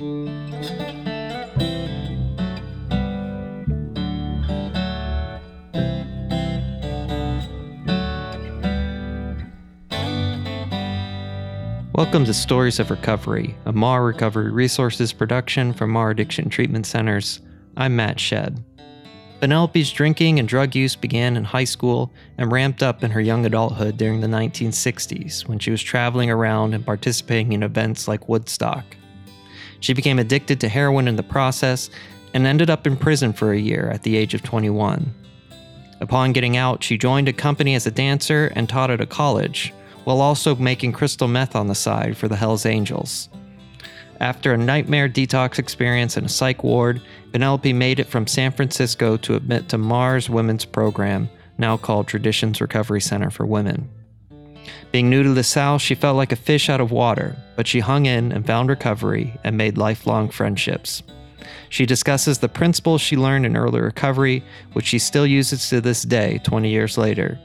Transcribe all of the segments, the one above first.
Welcome to Stories of Recovery, a MAR Recovery Resources production from MAR Addiction Treatment Centers. I'm Matt Shed. Penelope's drinking and drug use began in high school and ramped up in her young adulthood during the 1960s when she was traveling around and participating in events like Woodstock. She became addicted to heroin in the process and ended up in prison for a year at the age of 21. Upon getting out, she joined a company as a dancer and taught at a college while also making crystal meth on the side for the Hells Angels. After a nightmare detox experience in a psych ward, Penelope made it from San Francisco to admit to MAR's women's program, now called Traditions Recovery Center for Women. Being new to the South, she felt like a fish out of water, but she hung in and found recovery and made lifelong friendships. She discusses the principles she learned in early recovery, which she still uses to this day, 20 years later,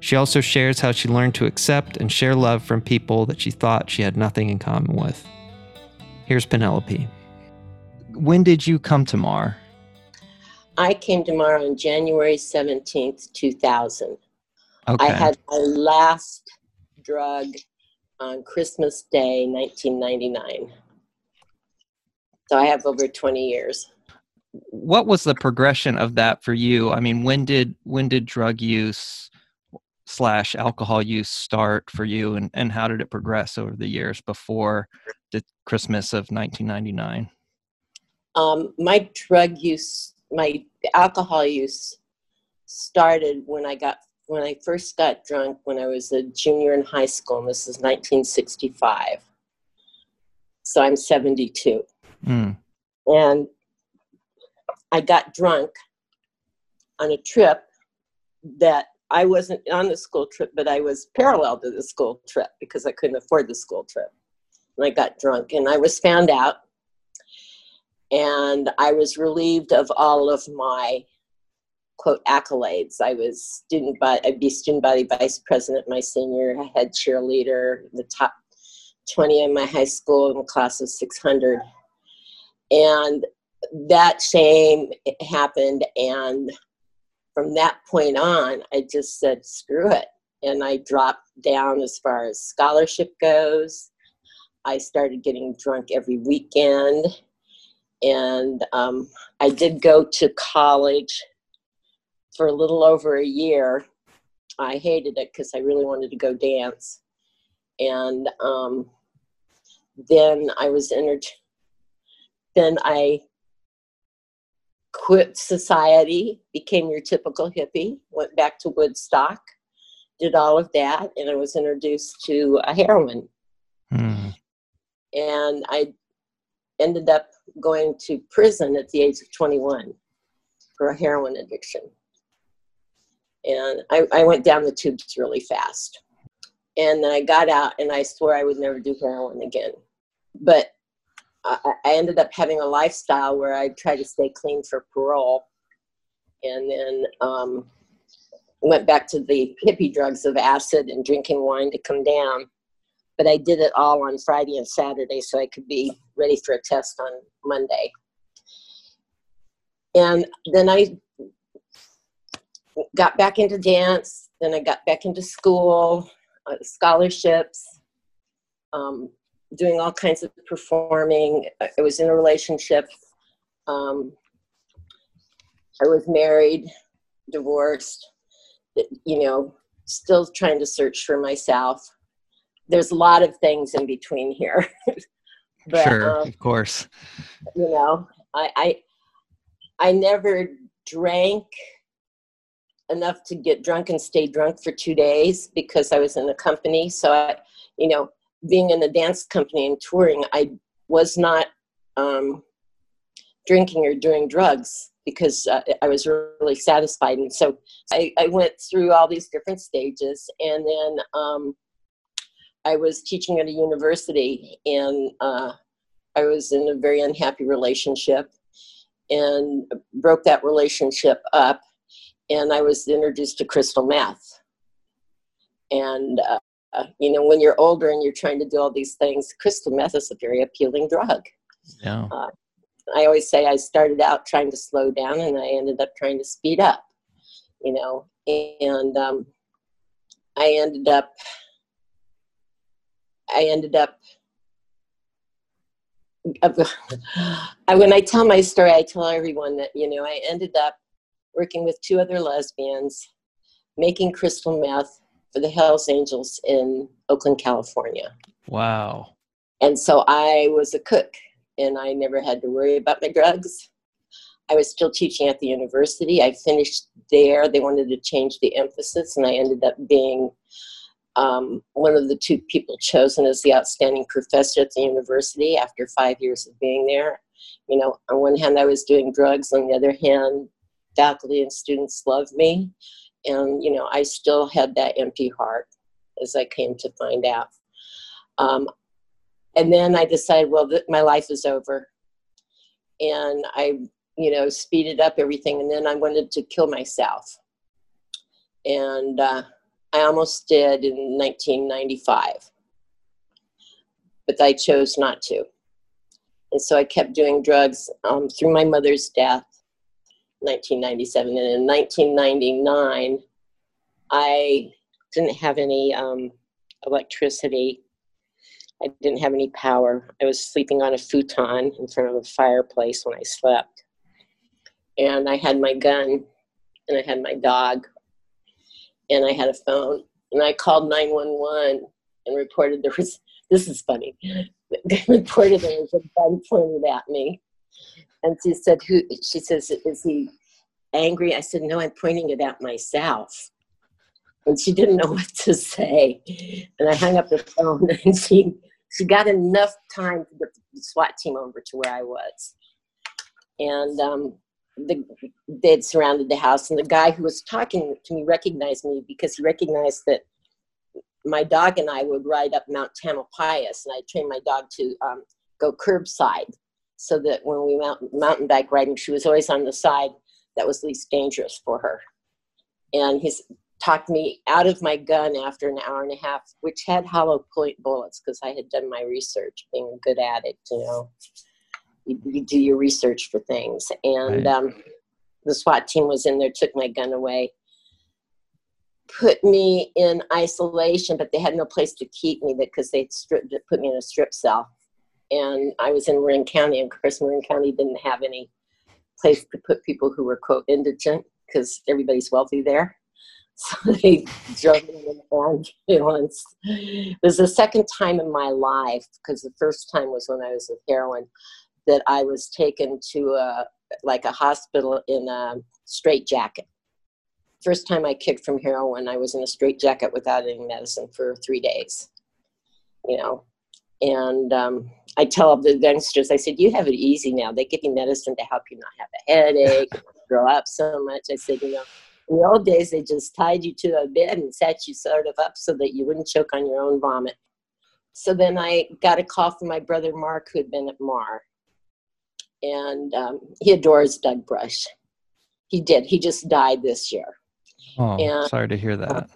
she also shares how she learned to accept and share love from people that she thought she had nothing in common with. Here's Penelope. When did you come to MAR? I came to MAR on January 17th, 2000. Okay. I had my last drug on Christmas Day, 1999. So I have over 20 years. What was the progression of that for you? I mean, when did when did drug use slash alcohol use start for you and, and how did it progress over the years before the Christmas of 1999? Um, my drug use, my alcohol use started when I got when I first got drunk when I was a junior in high school, and this is 1965. So I'm 72. Mm. And I got drunk on a trip that I wasn't on the school trip, but I was parallel to the school trip because I couldn't afford the school trip. And I got drunk and I was found out. And I was relieved of all of my quote accolades. I was student body, I'd be student body vice president my senior, head cheerleader, the top 20 in my high school in the class of 600. And that shame happened and from that point on, I just said, screw it. And I dropped down as far as scholarship goes. I started getting drunk every weekend. And um, I did go to college for a little over a year. I hated it because I really wanted to go dance. And um, then I was entered. Then I quit society, became your typical hippie, went back to Woodstock, did all of that, and I was introduced to a heroin. Mm. And I ended up going to prison at the age of 21 for a heroin addiction. And I, I went down the tubes really fast. And then I got out and I swore I would never do heroin again. But I, I ended up having a lifestyle where I tried to stay clean for parole, and then um, went back to the hippie drugs of acid and drinking wine to come down. But I did it all on Friday and Saturday so I could be ready for a test on Monday. And then I got back into dance. Then I got back into school, uh, scholarships, um, doing all kinds of performing. I was in a relationship. Um, I was married, divorced, you know, still trying to search for myself. There's a lot of things in between here. but, sure, um, of course. You know, I, I I never drank enough to get drunk and stay drunk for two days because I was in a company. So I, you know, being in a dance company and touring, I was not um, drinking or doing drugs because uh, I was really satisfied. And so I, I, went through all these different stages. And then um, I was teaching at a university and uh, I was in a very unhappy relationship and broke that relationship up. And I was introduced to crystal meth. And uh, you know, when you're older and you're trying to do all these things, crystal meth is a very appealing drug. Yeah. Uh, I always say I started out trying to slow down and I ended up trying to speed up, you know, and um, I ended up, I ended up, when I tell my story, I tell everyone that, you know, I ended up working with two other lesbians, making crystal meth for the Hells Angels in Oakland, California. Wow. And so I was a cook and I never had to worry about my drugs. I was still teaching at the university. I finished there. They wanted to change the emphasis, and I ended up being um, one of the two people chosen as the outstanding professor at the university after five years of being there. You know, on one hand, I was doing drugs, on the other hand, faculty and students loved me. And, you know, I still had that empty heart, as I came to find out. Um, and then I decided, well, th- my life is over. And I, you know, speeded up everything. And then I wanted to kill myself. And uh, I almost did in 1995. But I chose not to. And so I kept doing drugs um, through my mother's death, 1997. And in 1999, I didn't have any um, electricity I didn't have any power. I was sleeping on a futon in front of a fireplace when I slept. And I had my gun and I had my dog and I had a phone. And I called 911 and reported there was, this is funny, reported there was a gun pointed at me. And she said, who, she says, is he angry? I said, no, I'm pointing it at myself and she didn't know what to say. And I hung up the phone, and she she got enough time to get the SWAT team over to where I was. And um, the, they'd surrounded the house, and the guy who was talking to me recognized me because he recognized that my dog and I would ride up Mount Tamalpais, and I trained my dog to um, go curbside so that when we mount, mountain bike riding, she was always on the side that was least dangerous for her. And his talked me out of my gun after an hour and a half, which had hollow point bullets because I had done my research, being a good addict, you know. You, you do your research for things. And right. um, the SWAT team was in there, took my gun away, put me in isolation, but they had no place to keep me because they stripped, put me in a strip cell. And I was in Marin County, and of course, Marin County didn't have any place to put people who were, quote, indigent because everybody's wealthy there. So they drove me in an ambulance. It was the second time in my life, because the first time was when I was with heroin, that I was taken to a like a hospital in a straitjacket. First time I kicked from heroin, I was in a straitjacket without any medicine for three days. You know, and um, I tell the youngsters, I said, "You have it easy now. They give you medicine to help you not have a headache, grow up so much." I said, "You know." In the old days, they just tied you to a bed and sat you sort of up so that you wouldn't choke on your own vomit. So then I got a call from my brother Mark, who had been at MAR. And um, he adores Doug Brush. He did. He just died this year. Oh, and, sorry to hear that.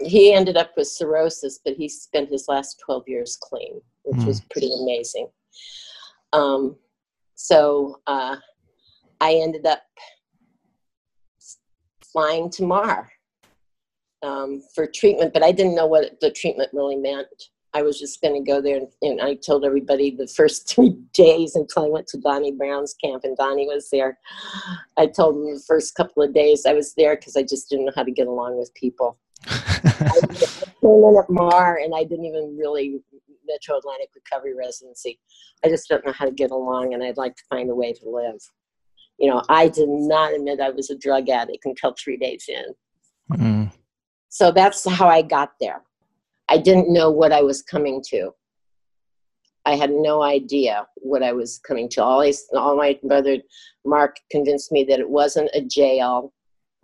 He ended up with cirrhosis, but he spent his last 12 years clean, which mm. was pretty amazing. Um, so uh, I ended up flying to Mar um, for treatment, but I didn't know what the treatment really meant. I was just going to go there, and, and, I told everybody the first three days until I went to Donnie Brown's camp, and Donnie was there. I told him the first couple of days I was there because I just didn't know how to get along with people. I came in at Mar, and I didn't even really Metro Atlanta Recovery Residency. I just don't know how to get along, and I'd like to find a way to live you know, I did not admit I was a drug addict until three days in. Mm. So that's how I got there. I didn't know what I was coming to. I had no idea what I was coming to. All, all my brother Mark convinced me that it wasn't a jail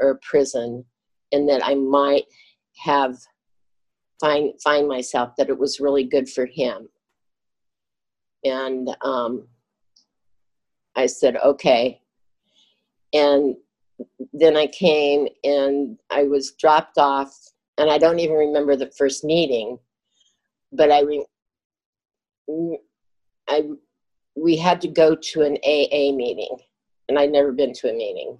or a prison, and that I might have find find myself that it was really good for him. And um, I said, okay, and then I came and I was dropped off, and I don't even remember the first meeting, but I, re- I we had to go to an AA meeting, and I'd never been to a meeting.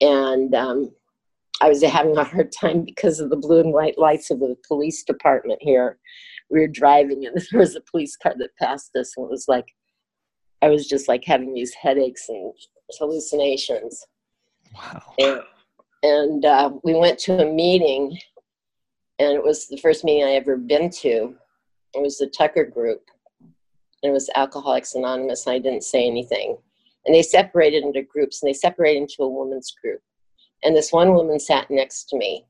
And um, I was having a hard time because of the blue and white lights of the police department here. We were driving, and there was a police car that passed us, and it was like I was just like having these headaches and hallucinations. Wow. And, and uh, we went to a meeting, and it was the first meeting I ever been to. It was the Tucker Group, and it was Alcoholics Anonymous, and I didn't say anything. And they separated into groups, and they separated into a women's group. And this one woman sat next to me,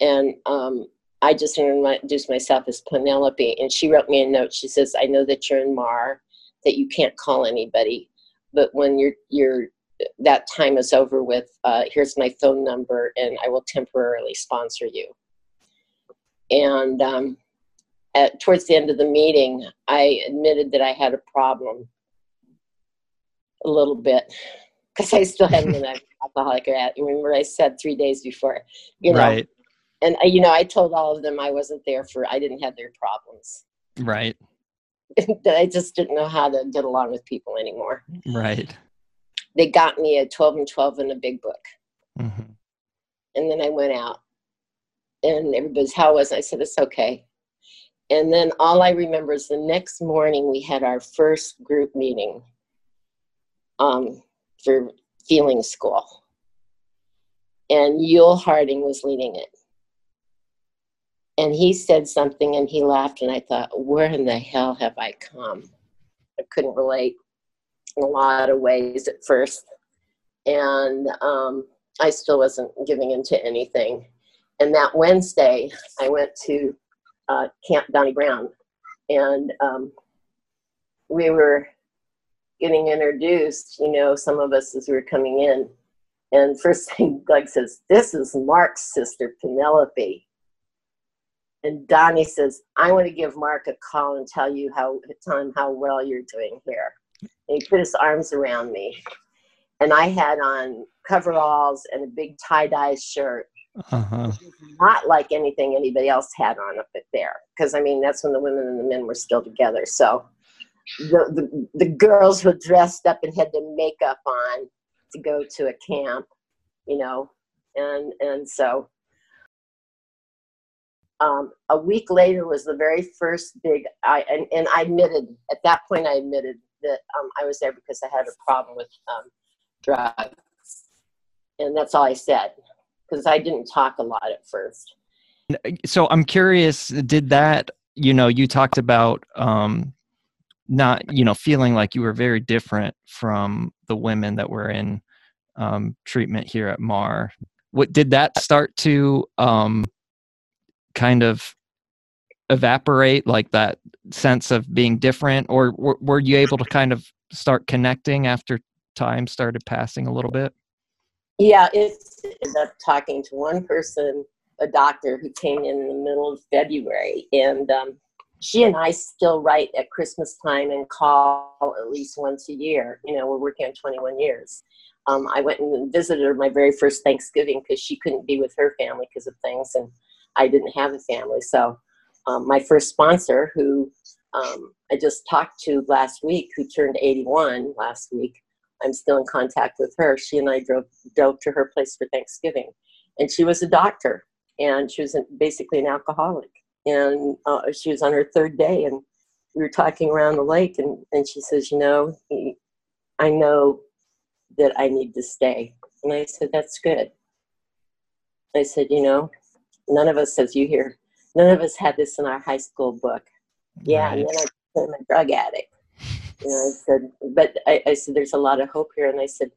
and um, I just introduced myself as Penelope, and she wrote me a note. She says, "I know that you're in Mar, that you can't call anybody, but when you're you're that time is over with, uh, here's my phone number, and I will temporarily sponsor you." And um, at, towards the end of the meeting, I admitted that I had a problem a little bit because I still hadn't been an alcoholic. At remember, I said three days before, you know, right. and I, you know, I told all of them I wasn't there for. I didn't have their problems. Right. that I just didn't know how to get along with people anymore. Right. They got me a 12 and 12 in a big book. Mm-hmm. And then I went out and everybody's, how was I said, it's okay. And then all I remember is the next morning we had our first group meeting um, for feeling school. And Yule Harding was leading it. And he said something and he laughed, and I thought, where in the hell have I come? I couldn't relate in a lot of ways at first. And um, I still wasn't giving into anything. And that Wednesday, I went to uh, Camp Donnie Brown, and um, we were getting introduced. You know, some of us as we were coming in, and first thing Doug says, "This is Mark's sister Penelope." And Donnie says, "I want to give Mark a call and tell you how tell him how well you're doing here." And he put his arms around me, and I had on coveralls and a big tie dye shirt uh-huh. not like anything anybody else had on up there. Because I mean, that's when the women and the men were still together. So the, the girls were dressed up and had their makeup on to go to a camp, you know, and and so. Um, a week later was the very first big I and, and I admitted at that point I admitted that um, I was there because I had a problem with um, drugs, and that's all I said because I didn't talk a lot at first. So I'm curious, did that, you know, you talked about um, not, you know, feeling like you were very different from the women that were in um, treatment here at MAR. What did that start to um, kind of evaporate, like that sense of being different, or were, you able to kind of start connecting after time started passing a little bit? Yeah, it ended up talking to one person, a doctor who came in, in the middle of February, and um, she and I still write at Christmas time and call at least once a year. You know, we're working on 21 years. Um, I went and visited her my very first Thanksgiving because she couldn't be with her family because of things, and I didn't have a family. So, um, my first sponsor, who um, I just talked to last week, who turned 81 last week, I'm still in contact with her. She and I drove drove to her place for Thanksgiving, and she was a doctor, and she was basically an alcoholic. And uh, she was on her third day, and we were talking around the lake, and, and she says, "You know, I know that I need to stay." And I said, "That's good." I said, "You know, none of us, says you here, none of us had this in our high school book." Yeah, right. and then I became a drug addict you know, I said, but I, I said, there's a lot of hope here. And I said,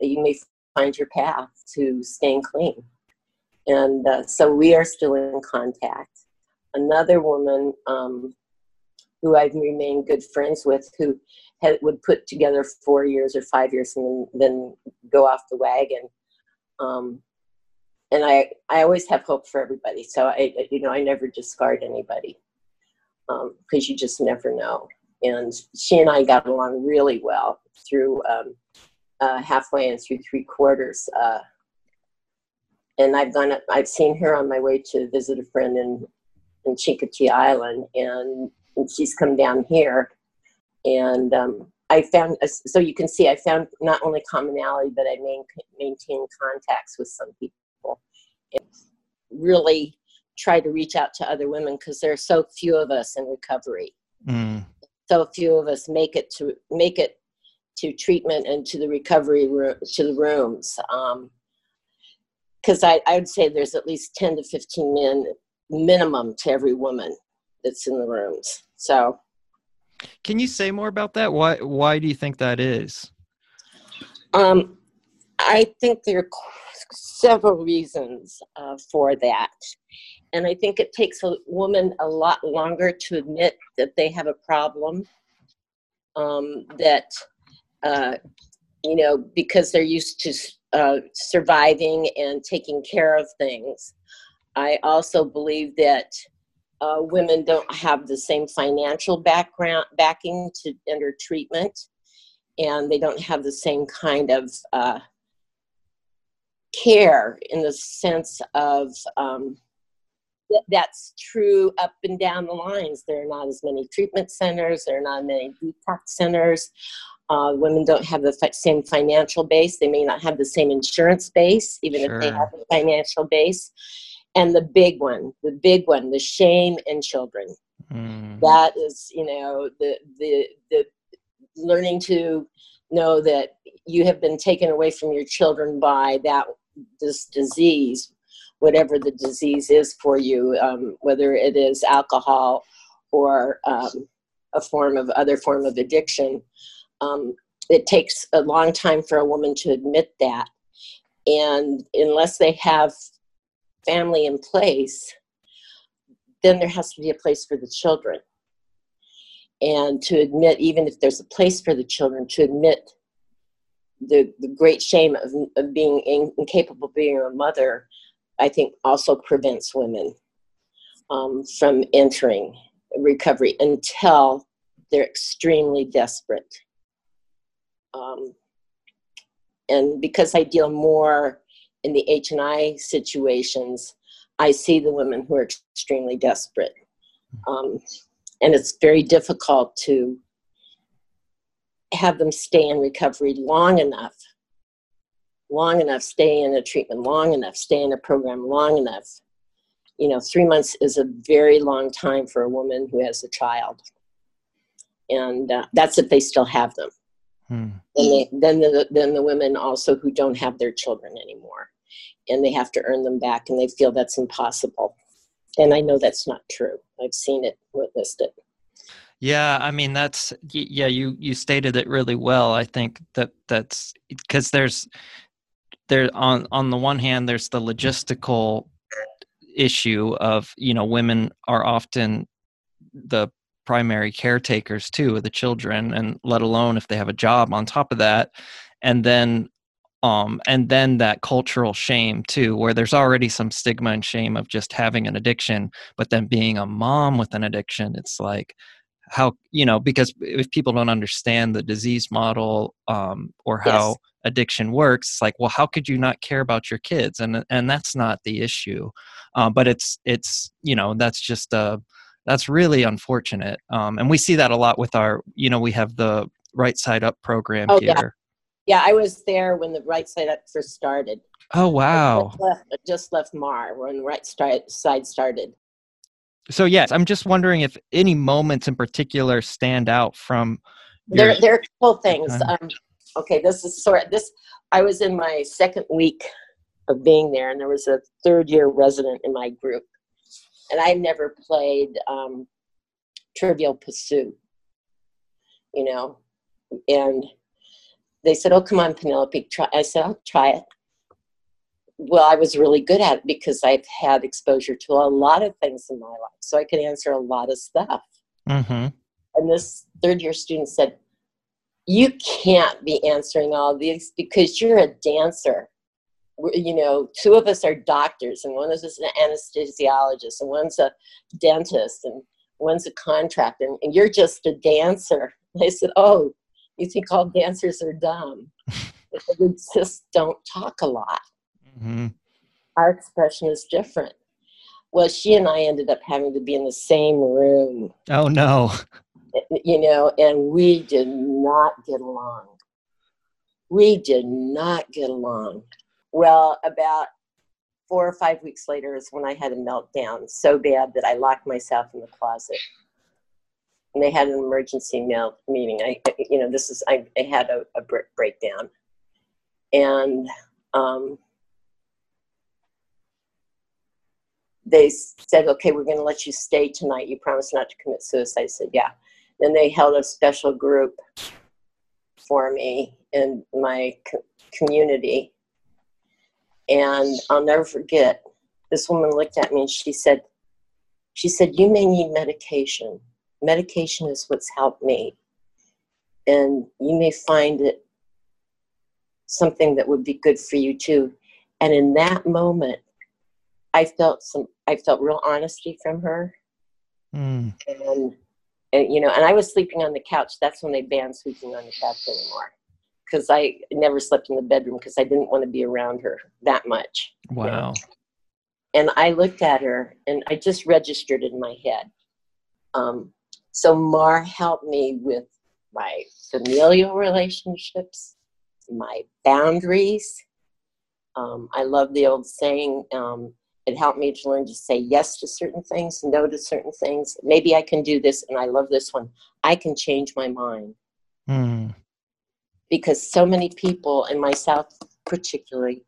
you may find your path to staying clean. And uh, so we are still in contact. Another woman um, who I've remained good friends with who had, would put together four years or five years and then, then go off the wagon. Um, and I, I always have hope for everybody. So I, you know, I never discard anybody because um, you just never know and she and I got along really well through um, uh, halfway and through three quarters. Uh, and I've gone, I've seen her on my way to visit a friend in in Chincoteague Island, and, and she's come down here and um, I found so you can see I found not only commonality, but I main, maintained contacts with some people. And really try to reach out to other women because there are so few of us in recovery. Mm. So few of us make it to make it to treatment and to the recovery room, to the rooms. Because um, I, I would say there's at least 10 to 15 men minimum to every woman that's in the rooms. So, can you say more about that? Why why do you think that is? Um, I think there are several reasons uh, for that. And I think it takes a woman a lot longer to admit that they have a problem, um, that, uh, you know, because they're used to uh, surviving and taking care of things. I also believe that uh, women don't have the same financial background backing to enter treatment, and they don't have the same kind of uh, care in the sense of um, that's true up and down the lines. There are not as many treatment centers, there are not many detox centers. Uh, women don't have the same financial base. They may not have the same insurance base, even sure. if they have a financial base. And the big one, the big one, the shame in children. Mm. That is, you know, the the the learning to know that you have been taken away from your children by that this disease whatever the disease is for you, um, whether it is alcohol or um, a form of other form of addiction. Um, it takes a long time for a woman to admit that. And unless they have family in place, then there has to be a place for the children. And to admit, even if there's a place for the children, to admit the, the great shame of, of being in, incapable of being a mother I think also prevents women um, from entering recovery until they're extremely desperate. Um, and because I deal more in the H and I situations, I see the women who are extremely desperate, um, and it's very difficult to have them stay in recovery long enough long enough, stay in a treatment long enough, stay in a program long enough. You know, three months is a very long time for a woman who has a child. And uh, that's if they still have them. Hmm. And they, then, the, then the women also who don't have their children anymore. And they have to earn them back, and they feel that's impossible. And I know that's not true. I've seen it, witnessed it. Yeah, I mean that's yeah, you you stated it really well. I think that that's because there's there on on the one hand there's the logistical issue of you know women are often the primary caretakers too of the children and let alone if they have a job on top of that. And then um and then that cultural shame too where there's already some stigma and shame of just having an addiction but then being a mom with an addiction it's like how you know because if people don't understand the disease model um or how yes. addiction works it's like well how could you not care about your kids? And and that's not the issue. Uh, but it's it's you know that's just uh that's really unfortunate um, and we see that a lot with our you know we have the right side up program oh, here. Yeah. yeah i was there when the right side up first started. Oh wow I just left, I just left mar when right side started. So yes i'm just wondering if any moments in particular stand out from your- there there are a couple things um, okay, this is sort of this. I was in my second week of being there, and there was a third year resident in my group, and I never played um, Trivial Pursuit, you know, and they said, "Oh, come on, Penelope, try." I said, "I'll try it." Well, I was really good at it because I've had exposure to a lot of things in my life, so I could answer a lot of stuff. Mm-hmm. And this third year student said, you can't be answering all these because you're a dancer you know two of us are doctors and one of us is an anesthesiologist and one's a dentist and one's a contractor and, and you're just a dancer i said oh you think all dancers are dumb we just don't talk a lot mm-hmm. our expression is different well she and i ended up having to be in the same room oh no you know, and we did not get along. We did not get along. Well, about four or five weeks later is when I had a meltdown so bad that I locked myself in the closet. And they had an emergency mail meeting. I, you know, this is I, I had a, a breakdown, and um, they said, "Okay, we're going to let you stay tonight. You promise not to commit suicide." I said, "Yeah." Then they held a special group for me in my co- community and I'll never forget, this woman looked at me and she said, she said, you may need medication. Medication is what's helped me. And you may find it something that would be good for you too. And in that moment, I felt some, I felt real honesty from her. Mm. And, and, you know, and I was sleeping on the couch. That's when they banned sleeping on the couch anymore because I never slept in the bedroom because I didn't want to be around her that much. Wow. And I looked at her and I just registered in my head. Um, so Mar helped me with my familial relationships, my boundaries. Um, I love the old saying, um, it helped me to learn to say yes to certain things, no to certain things. Maybe I can do this, and I love this one. I can change my mind. Mm because so many people, and myself particularly,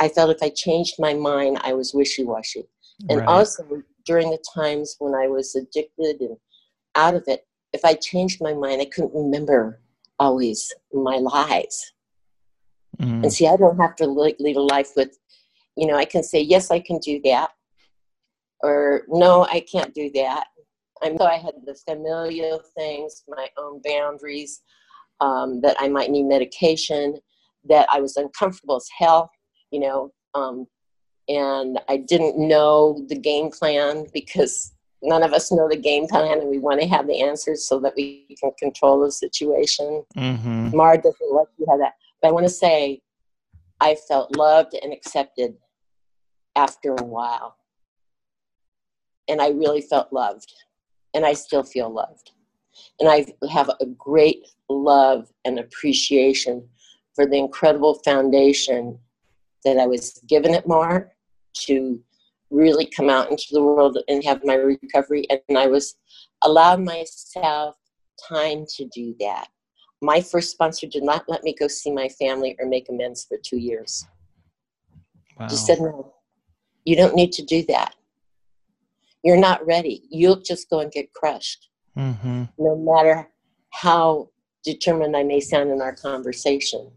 I felt if I changed my mind, I was wishy washy. And right. also during the times when I was addicted and out of it, if I changed my mind, I couldn't remember always my lies. Mm. And see, I don't have to lead a life with, you know, I can say, yes, I can do that. Or no, I can't do that. I know I had the familial things, my own boundaries um, that I might need medication, that I was uncomfortable as hell, you know, um, and I didn't know the game plan because none of us know the game plan and we want to have the answers so that we can control the situation. Mm-hmm. Mar doesn't let you have that. But I want to say, I felt loved and accepted after a while. And I really felt loved. And I still feel loved. And I have a great love and appreciation for the incredible foundation that I was given at MAR to really come out into the world and have my recovery. And I was allowed myself time to do that. My first sponsor did not let me go see my family or make amends for two years. Wow. Just said, no, you don't need to do that. You're not ready. You'll just go and get crushed. Mm-hmm. No matter how determined I may sound in our conversation,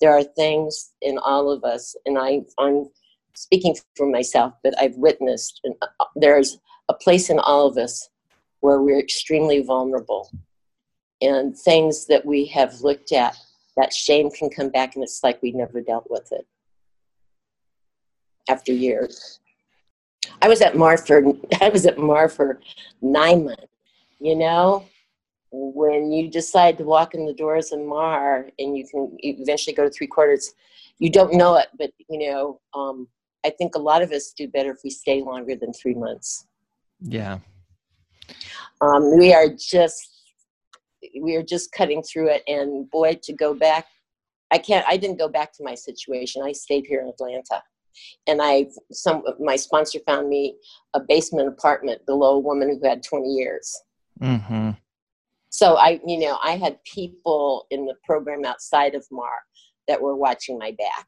there are things in all of us, and I, I'm speaking for myself, but I've witnessed, and uh, there's a place in all of us where we're extremely vulnerable. And things that we have looked at, that shame can come back, and it's like we never dealt with it after years. I was at MAR for I was at MAR for nine months, you know when you decide to walk in the doors of mar and you can eventually go to three quarters you don't know it but you know um, i think a lot of us do better if we stay longer than three months. Yeah. Um, we are just we are just cutting through it and boy to go back i can't i didn't go back to my situation. I stayed here in atlanta. And I some my sponsor found me a basement apartment below a woman who had 20 years. Mm-hmm. So I, you know, I had people in the program outside of MAR that were watching my back.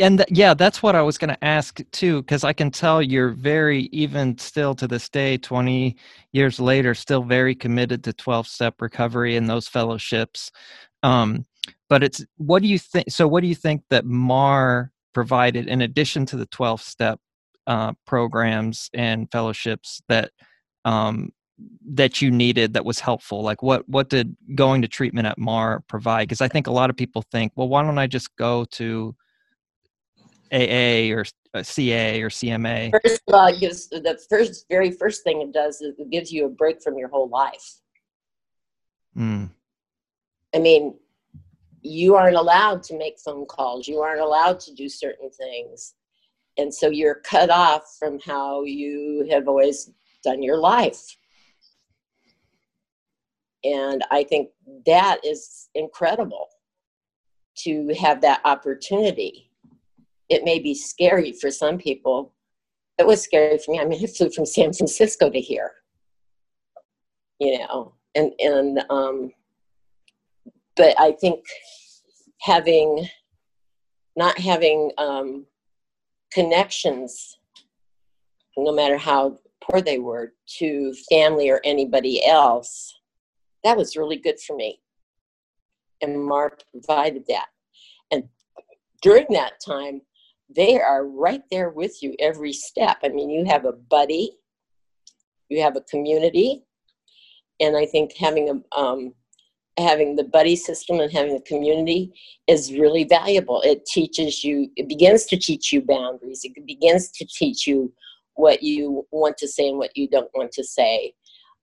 And th- yeah, that's what I was going to ask too, because I can tell you're very, even still to this day, 20 years later, still very committed to 12 step recovery and those fellowships. Um, but it's what do you think? So, what do you think that MAR provided in addition to the 12 step uh, programs and fellowships that um, that you needed that was helpful? Like what what did going to treatment at mar provide? Because i think a lot of people think well why don't i just go to aa or ca or cma first of all it gives the first very first thing it does is it gives you a break from your whole life. Mm. i mean you aren't allowed to make phone calls. You aren't allowed to do certain things. And so you're cut off from how you have always done your life and I think that is incredible to have that opportunity. It may be scary for some people. It was scary for me. I mean, I flew from San Francisco to here, you know, and and um, but I think having not having um, connections, no matter how poor they were, to family or anybody else, that was really good for me. And Mark provided that. And during that time, they are right there with you every step. I mean, you have a buddy, you have a community, and I think having a um, having the buddy system and having the community is really valuable. It teaches you, it begins to teach you boundaries. It begins to teach you what you want to say and what you don't want to say.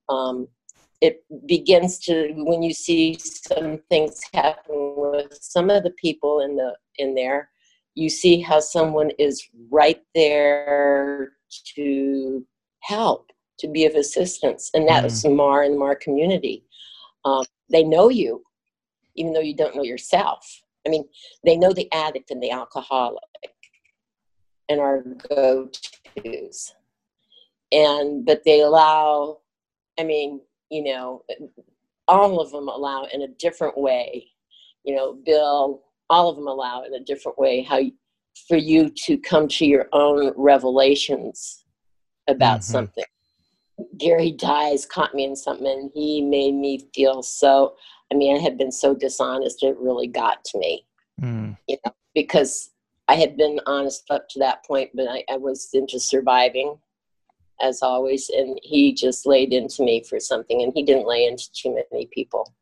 Um, it begins to when you see some things happen with some of the people in the in there you see how someone is right there to help to be of assistance and that's mm. mar and mar community. Um, they know you even though you don't know yourself. I mean they know the addict and the alcoholic and our go-to's. And but they allow i mean you know all of them allow in a different way you know bill all of them allow in a different way how for you to come to your own revelations about mm-hmm. something Gary Dyes caught me in something and he made me feel so I mean I had been so dishonest it really got to me. Mm. You know, because I had been honest up to that point, but I, I was into surviving as always, and he just laid into me for something, and he didn't lay into too many people.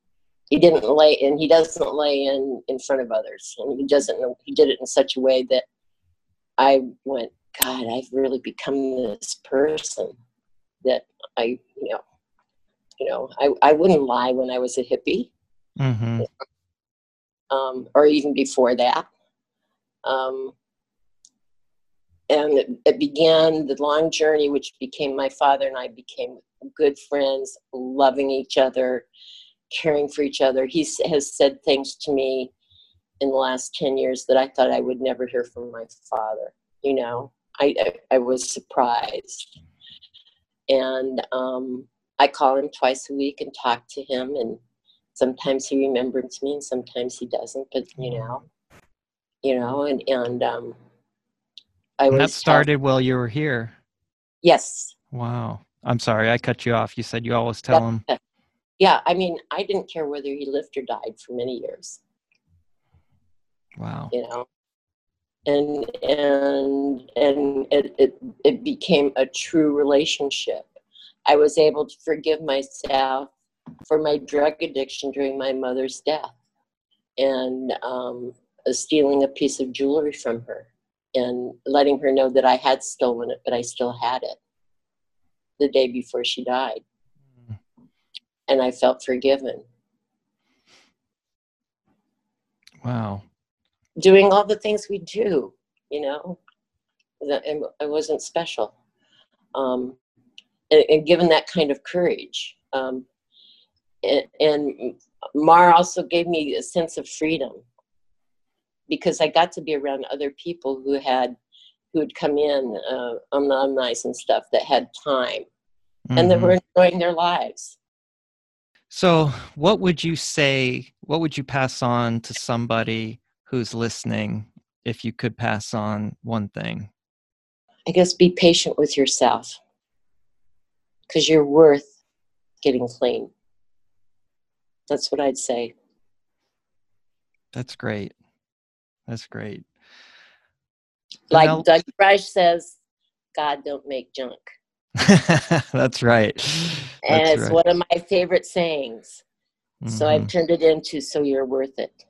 He didn't lay, and he doesn't lay in in front of others, and he doesn't. He did it in such a way that I went, God, I've really become this person that I, you know, you know, I, I wouldn't lie when I was a hippie, mm-hmm. um, or even before that. Um, and it, it, began the long journey, which became my father and I became good friends, loving each other, caring for each other. He has said things to me in the last 10 years that I thought I would never hear from my father. You know, I, I, I was surprised and um, I call him twice a week and talk to him, and sometimes he remembers me, and sometimes he doesn't. But you know, you know, and and um, I and that started while you were here. Yes. Wow. I'm sorry, I cut you off. You said you always tell him. Yeah, I mean, I didn't care whether he lived or died for many years. Wow. You know, and and and it, it, it became a true relationship i was able to forgive myself for my drug addiction during my mother's death and um, stealing a piece of jewelry from her and letting her know that i had stolen it but i still had it the day before she died mm. and i felt forgiven wow doing all the things we do, you know, that I wasn't special. Um, and, and, given that kind of courage. Um, and, and Mar also gave me a sense of freedom because I got to be around other people who had who had come in uh, alumni and stuff that had time mm-hmm. and that were enjoying their lives. So, what would you say? What would you pass on to somebody who's listening if you could pass on one thing? I guess be patient with yourself because you're worth getting clean. That's what I'd say. That's great. That's great. Like now, Doug Rush says, God don't make junk. That's right. And That's it's right. one of my favorite sayings. Mm-hmm. So I've mm-hmm. turned it into so you're worth it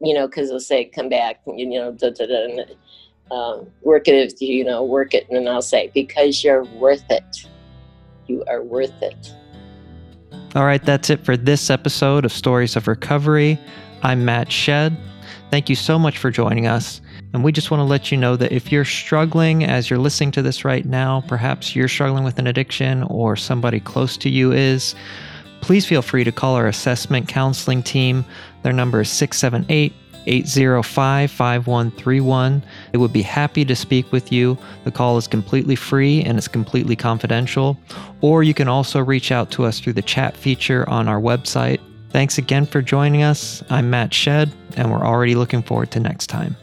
you know, because they'll say, come back, you know, da, da, da, and, uh, work it, you know, work it. And I'll say, because you're worth it. You are worth it. All right, that's it for this episode of Stories of Recovery. I'm Matt Shed. Thank you so much for joining us. And we just want to let you know that if you're struggling as you're listening to this right now, perhaps you're struggling with an addiction or somebody close to you is, please feel free to call our assessment counseling team. Their number is 678 805 5131. They would be happy to speak with you. The call is completely free and it's completely confidential. Or you can also reach out to us through the chat feature on our website. Thanks again for joining us. I'm Matt Shed, and we're already looking forward to next time.